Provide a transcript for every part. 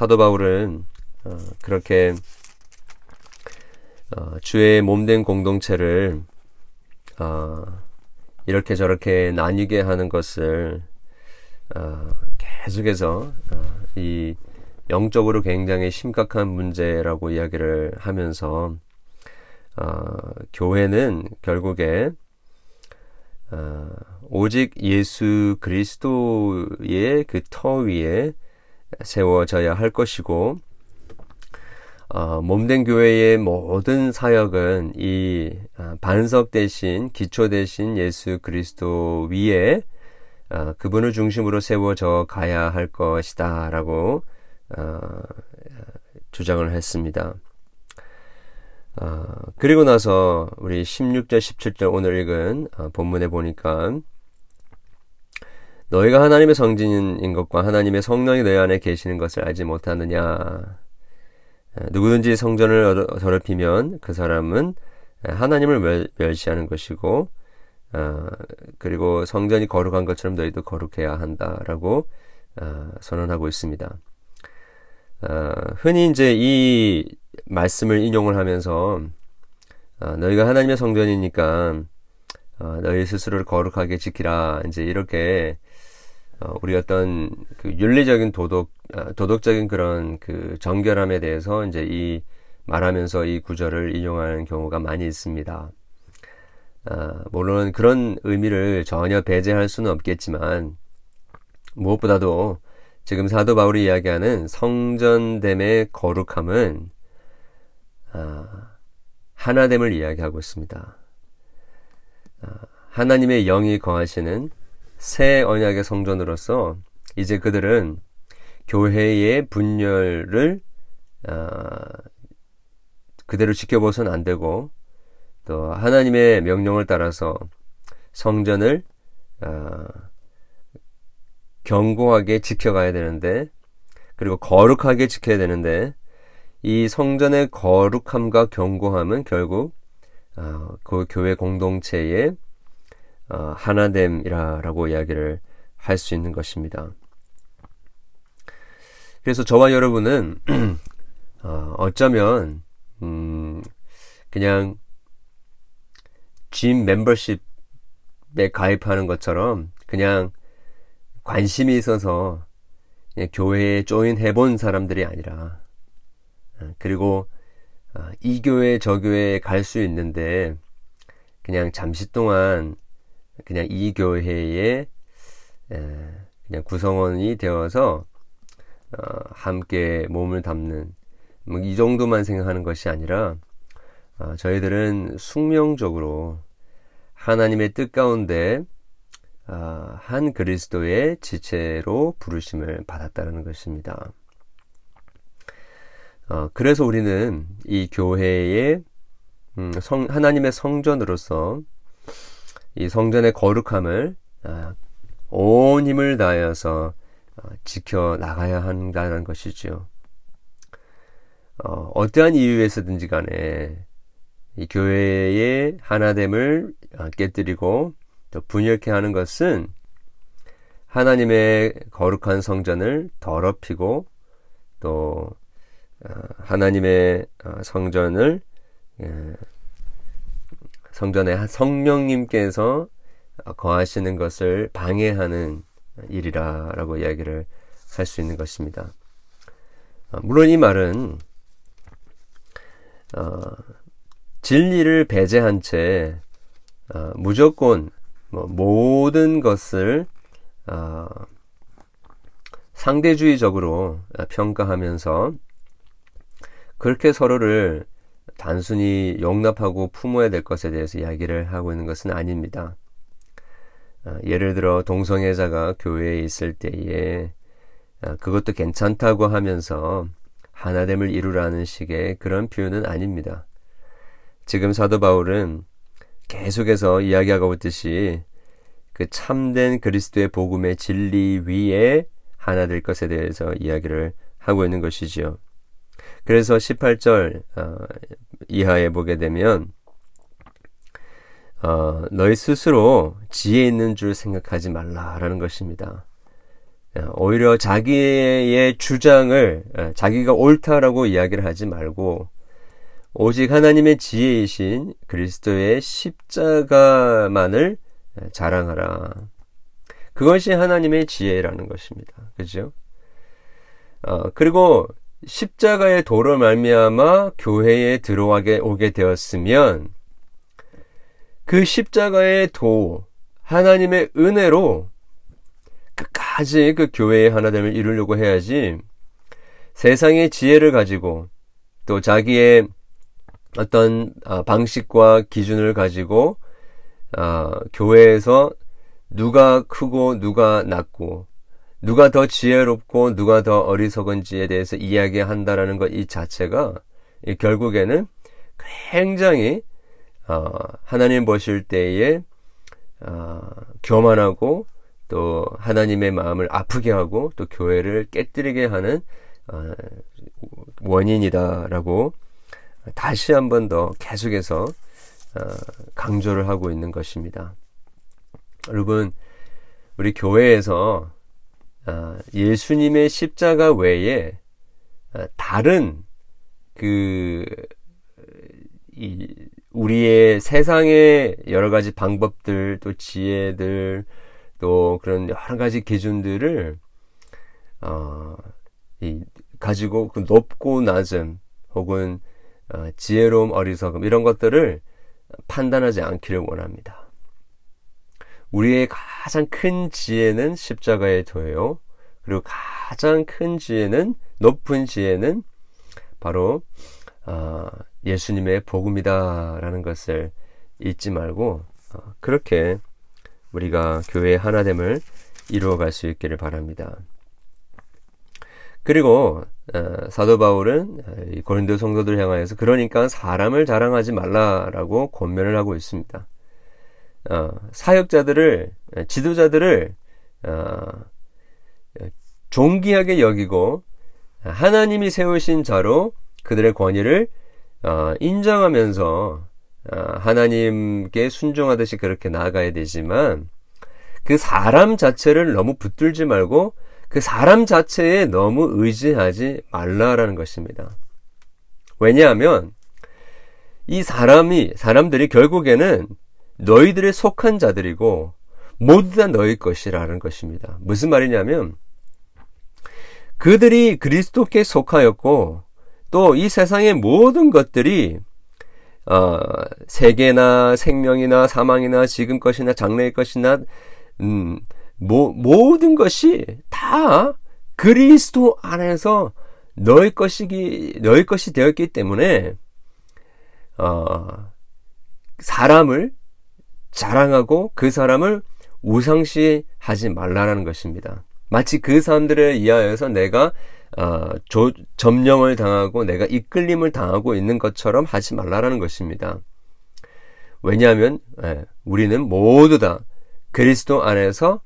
사도 바울은 어, 그렇게 어, 주의 몸된 공동체를 어, 이렇게 저렇게 나뉘게 하는 것을 어, 계속해서 어, 이 영적으로 굉장히 심각한 문제라고 이야기를 하면서 어, 교회는 결국에 어, 오직 예수 그리스도의 그 터 위에 세워져야 할 것이고 어, 몸된 교회의 모든 사역은 이 어, 반석 대신 기초 대신 예수 그리스도 위에 어, 그분을 중심으로 세워져 가야 할 것이다라고 어, 주장을 했습니다. 어, 그리고 나서 우리 16절 17절 오늘 읽은 어, 본문에 보니까 너희가 하나님의 성진인 것과 하나님의 성령이 너희 안에 계시는 것을 알지 못하느냐 누구든지 성전을 더럽히면 그 사람은 하나님을 멸시하는 것이고 어, 그리고 성전이 거룩한 것처럼 너희도 거룩해야 한다라고 어, 선언하고 있습니다. 어, 흔히 이제 이 말씀을 인용을 하면서 어, 너희가 하나님의 성전이니까 어, 너희 스스로를 거룩하게 지키라 이제 이렇게 어, 우리 어떤 그 윤리적인 도덕 어, 도덕적인 그런 그 정결함에 대해서 이제 이 말하면서 이 구절을 인용하는 경우가 많이 있습니다. 아, 물론 그런 의미를 전혀 배제할 수는 없겠지만 무엇보다도 지금 사도 바울이 이야기하는 성전됨의 거룩함은 아, 하나됨을 이야기하고 있습니다. 아, 하나님의 영이 거하시는 새 언약의 성전으로서 이제 그들은 교회의 분열을 아, 그대로 지켜보선 안 되고 또 하나님의 명령을 따라서 성전을 어, 견고하게 지켜가야 되는데 그리고 거룩하게 지켜야 되는데 이 성전의 거룩함과 견고함은 결국 어, 그 교회 공동체의 어, 하나됨이라고 이야기를 할 수 있는 것입니다. 그래서 저와 여러분은 어, 어쩌면 음, 그냥 짐 멤버십에 가입하는 것처럼 그냥 관심이 있어서 교회에 조인 해 본 사람들이 아니라 어, 그리고 어, 이 교회 저 교회에 갈 수 있는데 그냥 잠시 동안 그냥 이 교회에 그냥 구성원이 되어서 어, 함께 몸을 담는 뭐 이 정도만 생각하는 것이 아니라 어, 저희들은 숙명적으로 하나님의 뜻 가운데 어, 한 그리스도의 지체로 부르심을 받았다는 것입니다. 어, 그래서 우리는 이 교회의 음, 성, 하나님의 성전으로서 이 성전의 거룩함을 온 힘을 다하여서 지켜 나가야 한다는 것이지요. 어, 어떠한 이유에서든지 간에 이 교회의 하나됨을 깨뜨리고 또 분열케 하는 것은 하나님의 거룩한 성전을 더럽히고 또 어, 하나님의 어, 성전을 예, 성전에 성령님께서 거하시는 것을 방해하는 일이라라고 이야기를 할 수 있는 것입니다. 어, 물론 이 말은 진리를 배제한 채 어, 무조건 뭐 모든 것을 어, 상대주의적으로 평가하면서 그렇게 서로를 단순히 용납하고 품어야 될 것에 대해서 이야기를 하고 있는 것은 아닙니다. 어, 예를 들어 동성애자가 교회에 있을 때에 어, 그것도 괜찮다고 하면서 하나됨을 이루라는 식의 그런 표현은 아닙니다. 지금 사도 바울은 계속해서 이야기하고 있듯이 그 참된 그리스도의 복음의 진리 위에 하나 될 것에 대해서 이야기를 하고 있는 것이지요. 그래서 18절 어, 이하에 보게 되면 어, 너희 스스로 지혜 있는 줄 생각하지 말라라는 것입니다. 오히려 자기의 주장을 자기가 옳다라고 이야기를 하지 말고 오직 하나님의 지혜이신 그리스도의 십자가만을 자랑하라. 그것이 하나님의 지혜라는 것입니다. 그죠? 어, 그리고 십자가의 도로 말미암아 교회에 들어오게 오게 되었으면 그 십자가의 도 하나님의 은혜로 끝까지 그 교회의 하나됨을 이루려고 해야지 세상의 지혜를 가지고 또 자기의 어떤 아, 방식과 기준을 가지고 어, 교회에서 누가 크고 누가 낮고 누가 더 지혜롭고 누가 더 어리석은지에 대해서 이야기한다라는 것 이 자체가 결국에는 굉장히 어, 하나님 보실 때에 어, 교만하고 또 하나님의 마음을 아프게 하고 또 교회를 깨뜨리게 하는 어, 원인이다라고 다시 한 번 더 계속해서 어, 강조를 하고 있는 것입니다. 여러분, 우리 교회에서 어, 예수님의 십자가 외에 어, 다른 그 우리의 세상의 여러 가지 방법들 또 지혜들 또 그런 여러 가지 기준들을 어, 이, 가지고 그 높고 낮음 혹은 어, 지혜로움 어리석음 이런 것들을 판단하지 않기를 원합니다. 우리의 가장 큰 지혜는 십자가의 도예요. 그리고 가장 큰 지혜는 높은 지혜는 바로 어, 예수님의 복음이다라는 것을 잊지 말고 어, 그렇게 우리가 교회의 하나됨을 이루어갈 수 있기를 바랍니다. 그리고 어, 사도 바울은 고린도 성도들 향하여서 그러니까 사람을 자랑하지 말라라고 권면을 하고 있습니다. 어, 사역자들을 지도자들을 어, 존귀하게 여기고 하나님이 세우신 자로 그들의 권위를 어, 인정하면서 어, 하나님께 순종하듯이 그렇게 나아가야 되지만 그 사람 자체를 너무 붙들지 말고 그 사람 자체에 너무 의지하지 말라라는 것입니다. 왜냐하면 이 사람이 사람들이 결국에는 너희들의 속한 자들이고 모두 다 너희 것이라는 것입니다. 무슨 말이냐면 그들이 그리스도께 속하였고 또 이 세상의 모든 것들이 어, 세계나 생명이나 사망이나 지금 것이나 장래의 것이나 음, 모, 모든 것이 다 그리스도 안에서 너희 것이기 너희 것이 되었기 때문에 어, 사람을 자랑하고 그 사람을 우상시하지 말라라는 것입니다. 마치 그 사람들에 의하여서 내가 어, 조, 점령을 당하고 내가 이끌림을 당하고 있는 것처럼 하지 말라라는 것입니다. 왜냐하면 예, 우리는 모두 다 그리스도 안에서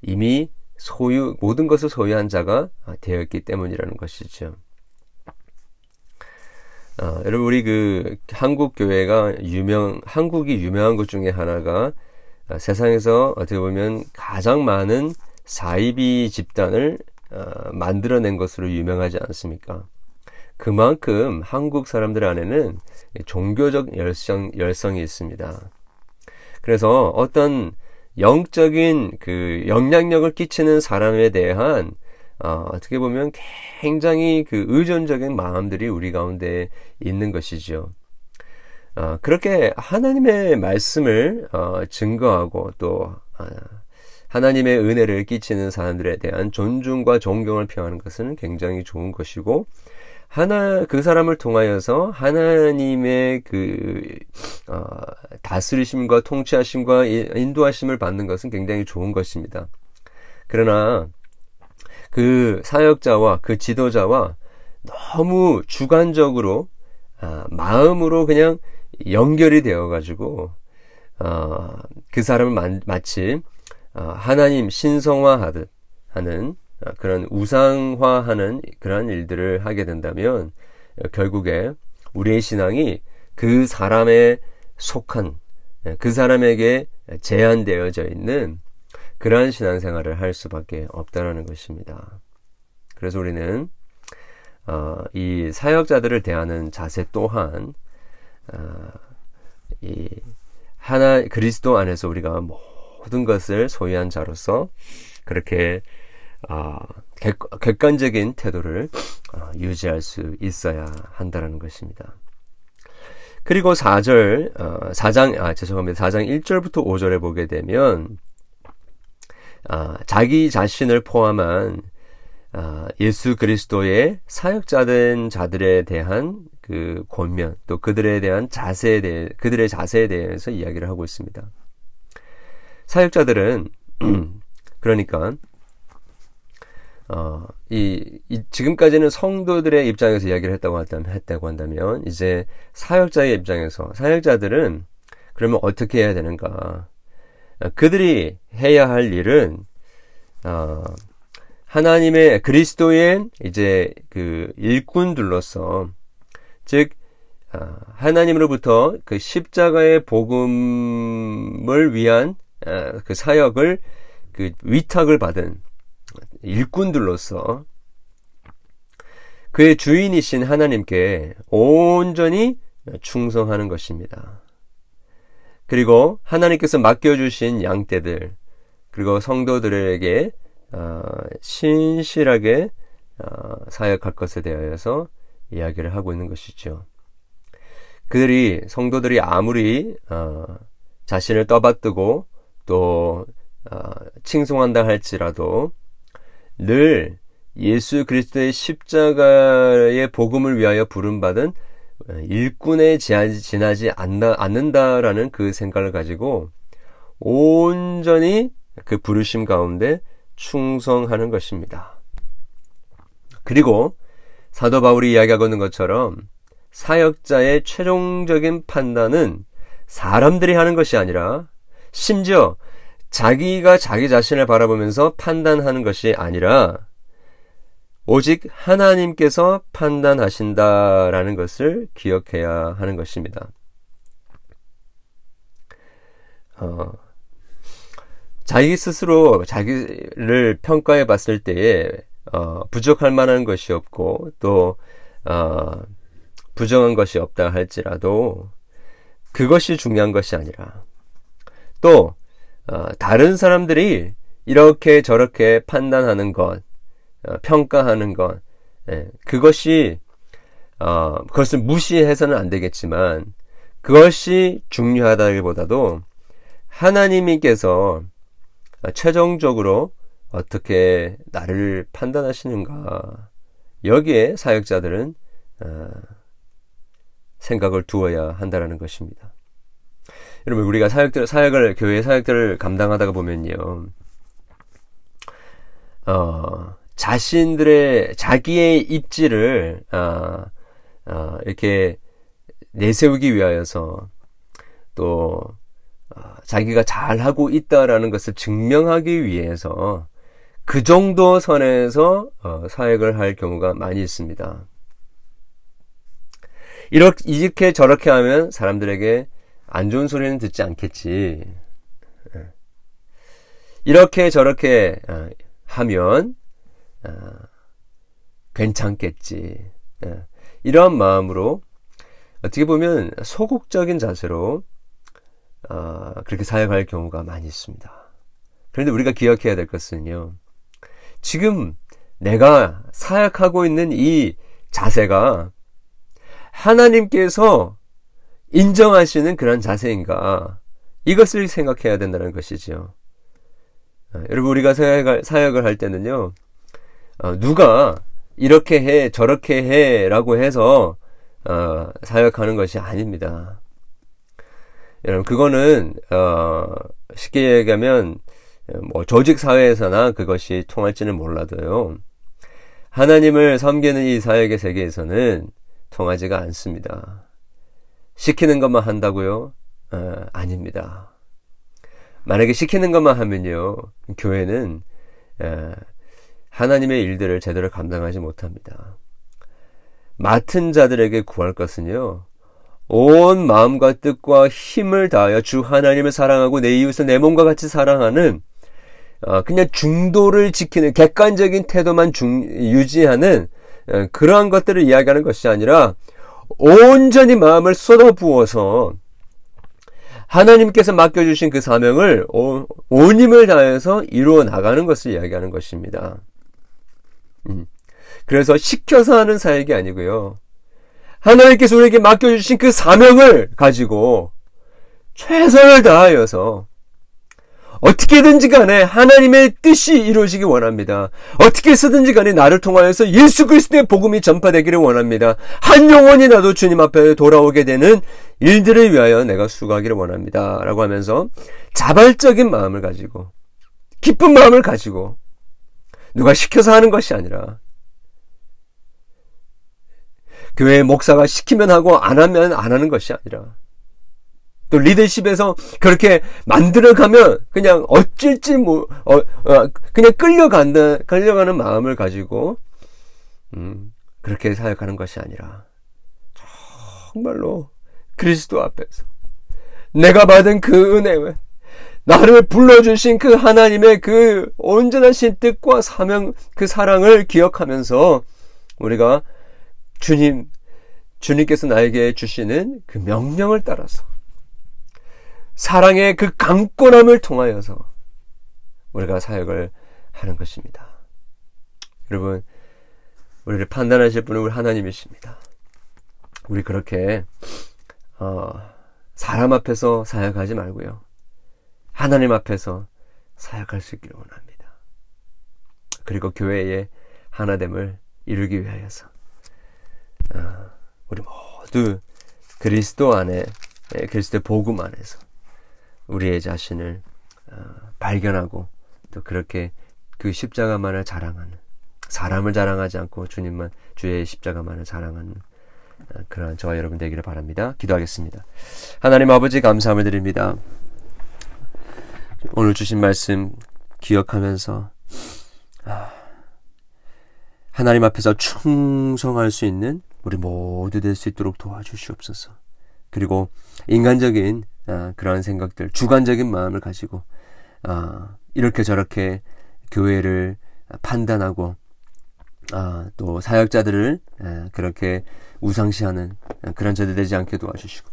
이미 소유 모든 것을 소유한 자가 되었기 때문이라는 것이죠. 어, 여러분 우리 그 한국 교회가 유명 한국이 유명한 것 중에 하나가 어, 세상에서 어떻게 보면 가장 많은 사이비 집단을 어, 만들어낸 것으로 유명하지 않습니까? 그만큼 한국 사람들 안에는 종교적 열성, 열성이 있습니다. 그래서 어떤 영적인 그 영향력을 끼치는 사람에 대한 어, 어떻게 보면 굉장히 그 의존적인 마음들이 우리 가운데 있는 것이죠. 어, 그렇게 하나님의 말씀을 어, 증거하고 또 어, 하나님의 은혜를 끼치는 사람들에 대한 존중과 존경을 표하는 것은 굉장히 좋은 것이고 하나 그 사람을 통하여서 하나님의 그 어, 다스리심과 통치하심과 인도하심을 받는 것은 굉장히 좋은 것입니다. 그러나 그 사역자와 그 지도자와 너무 주관적으로 아, 마음으로 그냥 연결이 되어 가지고 어, 그 사람을 마, 치 어, 하나님 신성화하듯 하는 어, 그런 우상화하는 그러한 일들을 하게 된다면 결국에 우리의 신앙이 그 사람에 속한 그 사람에게 제한되어져 있는 그러한 신앙생활을 할 수밖에 없다라는 것입니다. 그래서 우리는 어, 이 사역자들을 대하는 자세 또한 어, 이 하나 그리스도 안에서 우리가 모든 것을 소유한 자로서 그렇게 어, 객, 객관적인 태도를 어, 유지할 수 있어야 한다는 것입니다. 그리고 4절, 어, 4장, 아, 죄송합니다. 4장 1절부터 5절에 보게 되면, 아, 자기 자신을 포함한 아, 예수 그리스도의 사역자된 자들에 대한 그 권면, 또 그들에 대한 자세에 대해, 그들의 자세에 대해서 이야기를 하고 있습니다. 사역자들은, 그러니까, 어, 이, 이, 지금까지는 성도들의 입장에서 이야기를 했다고 한다면, 했다고 한다면, 이제 사역자의 입장에서, 사역자들은 그러면 어떻게 해야 되는가. 어, 그들이 해야 할 일은, 어, 하나님의 그리스도의 이제 그 일꾼들로서, 즉, 어, 하나님으로부터 그 십자가의 복음을 위한 어, 그 사역을 그 위탁을 받은 일꾼들로서 그의 주인이신 하나님께 온전히 충성하는 것입니다. 그리고 하나님께서 맡겨주신 양떼들, 그리고 성도들에게 어, 신실하게 어, 사역할 것에 대하여서 이야기를 하고 있는 것이죠. 그들이 성도들이 아무리 어, 자신을 떠받들고 또 어, 칭송한다 할지라도 늘 예수 그리스도의 십자가의 복음을 위하여 부름받은 일꾼에 지나지 않는다 라는 그 생각을 가지고 온전히 그 부르심 가운데 충성하는 것입니다. 그리고 사도 바울이 이야기하고 있는 것처럼 사역자의 최종적인 판단은 사람들이 하는 것이 아니라 심지어 자기가 자기 자신을 바라보면서 판단하는 것이 아니라 오직 하나님께서 판단하신다라는 것을 기억해야 하는 것입니다. 어, 자기 스스로 자기를 평가해 봤을 때에 어, 부족할 만한 것이 없고 또 어, 부정한 것이 없다 할지라도 그것이 중요한 것이 아니라 또 어, 다른 사람들이 이렇게 저렇게 판단하는 것, 어, 평가하는 것, 예, 그것이 어, 그것을 무시해서는 안 되겠지만 그것이 중요하다기보다도 하나님께서 최종적으로 어떻게 나를 판단하시는가 여기에 사역자들은 어, 생각을 두어야 한다라는 것입니다. 여러분 우리가 사역들 사역을 교회 사역들을 감당하다가 보면요. 어, 자신들의 자기의 입지를 어, 어, 이렇게 내세우기 위하여서 또 어, 자기가 잘하고 있다라는 것을 증명하기 위해서 그 정도 선에서 어, 사역을 할 경우가 많이 있습니다. 이렇게, 이렇게 저렇게 하면 사람들에게 안 좋은 소리는 듣지 않겠지. 예. 이렇게 저렇게 어, 하면 어, 괜찮겠지. 예. 이런 마음으로 어떻게 보면 소극적인 자세로 어, 그렇게 사역할 경우가 많이 있습니다. 그런데 우리가 기억해야 될 것은요. 지금 내가 사역하고 있는 이 자세가 하나님께서 인정하시는 그런 자세인가? 이것을 생각해야 된다는 것이죠. 어, 여러분, 우리가 사역을 할 때는요, 어, 누가 이렇게 해, 저렇게 해, 라고 해서, 어, 사역하는 것이 아닙니다. 여러분, 그거는, 어, 쉽게 얘기하면, 뭐, 조직 사회에서나 그것이 통할지는 몰라도요, 하나님을 섬기는 이 사역의 세계에서는 통하지가 않습니다. 시키는 것만 한다고요? 어, 아닙니다. 만약에 시키는 것만 하면요, 교회는 어, 하나님의 일들을 제대로 감당하지 못합니다. 맡은 자들에게 구할 것은요, 온 마음과 뜻과 힘을 다하여 주 하나님을 사랑하고 내 이웃을 내 몸과 같이 사랑하는 어, 그냥 중도를 지키는 객관적인 태도만 중, 유지하는 어, 그러한 것들을 이야기하는 것이 아니라 온전히 마음을 쏟아부어서 하나님께서 맡겨주신 그 사명을 온 힘을 다해서 이루어 나가는 것을 이야기하는 것입니다. 음. 그래서 시켜서 하는 사역이 아니고요. 하나님께서 우리에게 맡겨주신 그 사명을 가지고 최선을 다하여서 어떻게든지 간에 하나님의 뜻이 이루어지기 원합니다. 어떻게 쓰든지 간에 나를 통하여서 예수 그리스도의 복음이 전파되기를 원합니다. 한 영혼이라도 주님 앞에 돌아오게 되는 일들을 위하여 내가 수고하기를 원합니다. 라고 하면서 자발적인 마음을 가지고 기쁜 마음을 가지고 누가 시켜서 하는 것이 아니라. 교회 목사가 시키면 하고 안 하면 안 하는 것이 아니라. 또 리더십에서 그렇게 만들어가면 그냥 어찔지 뭐 어, 어, 그냥 끌려간다 끌려가는 마음을 가지고 음, 그렇게 사역하는 것이 아니라. 정말로 그리스도 앞에서. 내가 받은 그 은혜 왜 나를 불러주신 그 하나님의 그 온전하신 뜻과 사명, 그 사랑을 기억하면서 우리가 주님, 주님께서 나에게 주시는 그 명령을 따라서 사랑의 그 강권함을 통하여서 우리가 사역을 하는 것입니다. 여러분, 우리를 판단하실 분은 우리 하나님이십니다. 우리 그렇게 어, 사람 앞에서 사역하지 말고요. 하나님 앞에서 사역할 수 있기를 원합니다. 그리고 교회의 하나됨을 이루기 위하여서 어, 우리 모두 그리스도 안에 예, 그리스도의 복음 안에서 우리의 자신을 어, 발견하고 또 그렇게 그 십자가만을 자랑하는 사람을 자랑하지 않고 주님만 주의 십자가만을 자랑하는 어, 그러한 저와 여러분 되기를 바랍니다. 기도하겠습니다. 하나님 아버지 감사함을 드립니다. 오늘 주신 말씀 기억하면서 아, 하나님 앞에서 충성할 수 있는 우리 모두 될 수 있도록 도와주시옵소서. 그리고 인간적인 아, 그러한 생각들, 주관적인 마음을 가지고 아, 이렇게 저렇게 교회를 판단하고 아, 또 사역자들을 아, 그렇게 우상시하는 아, 그런 자들 되지 않게 도와주시고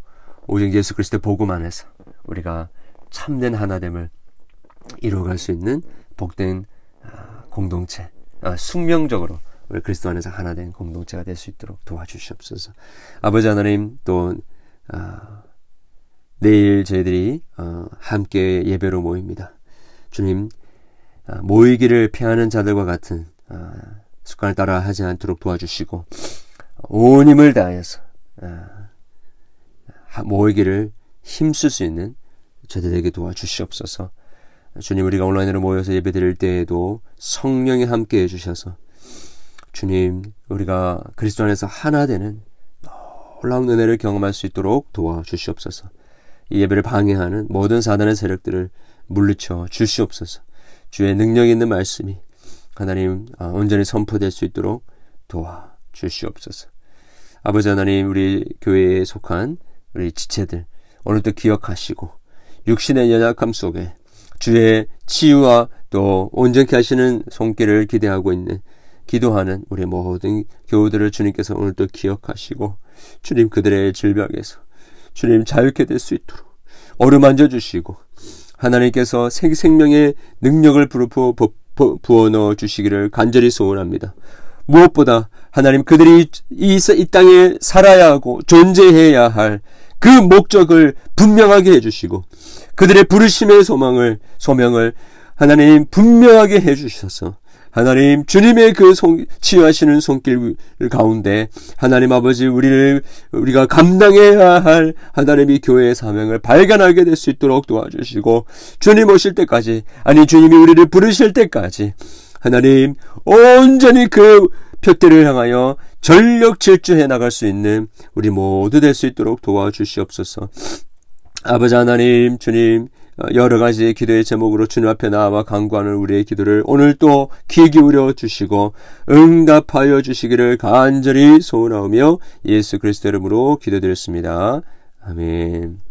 오직 예수 그리스도의 복음 안에서 우리가 참된 하나됨을 이루어갈 수 있는 복된 아, 공동체, 아, 숙명적으로 우리 그리스도 안에서 하나 된 공동체가 될 수 있도록 도와주시옵소서. 아버지 하나님 또 아, 내일 저희들이 어, 함께 예배로 모입니다. 주님 아, 모이기를 피하는 자들과 같은 아, 습관을 따라 하지 않도록 도와주시고 온 힘을 다해서 아, 모이기를 힘쓸 수 있는 저들에게 도와주시옵소서. 주님 우리가 온라인으로 모여서 예배드릴 때에도 성령이 함께 해 주셔서 주님 우리가 그리스도 안에서 하나 되는 놀라운 은혜를 경험할 수 있도록 도와주시옵소서. 이 예배를 방해하는 모든 사단의 세력들을 물리쳐 주시옵소서. 주의 능력 있는 말씀이 하나님 아, 온전히 선포될 수 있도록 도와주시옵소서. 아버지 하나님 우리 교회에 속한 우리 지체들 오늘도 기억하시고 육신의 연약함 속에 주의 치유와 또 온전케 하시는 손길을 기대하고 있는 기도하는 우리 모든 교우들을 주님께서 오늘도 기억하시고 주님 그들의 질병에서 주님 자유케 될 수 있도록 어루만져 주시고 하나님께서 생명의 능력을 부어, 부어 넣어 주시기를 간절히 소원합니다. 무엇보다 하나님 그들이 이, 이 땅에 살아야 하고 존재해야 할 그 목적을 분명하게 해주시고 그들의 부르심의 소망을 소명을 하나님 분명하게 해 주셔서 하나님 주님의 그 송, 치유하시는 손길 가운데 하나님 아버지 우리를 우리가 감당해야 할 하나님이 교회의 사명을 발견하게 될 수 있도록 도와주시고 주님 오실 때까지 아니 주님이 우리를 부르실 때까지 하나님 온전히 그 표대를 향하여 전력 질주해 나갈 수 있는 우리 모두 될 수 있도록 도와주시옵소서. 아버지 하나님, 주님, 어, 여러 가지 기도의 제목으로 주님 앞에 나와 강구하는 우리의 기도를 오늘 또 귀 기울여 주시고 응답하여 주시기를 간절히 소원하오며 예수 그리스도 이름으로 기도드렸습니다. 아멘.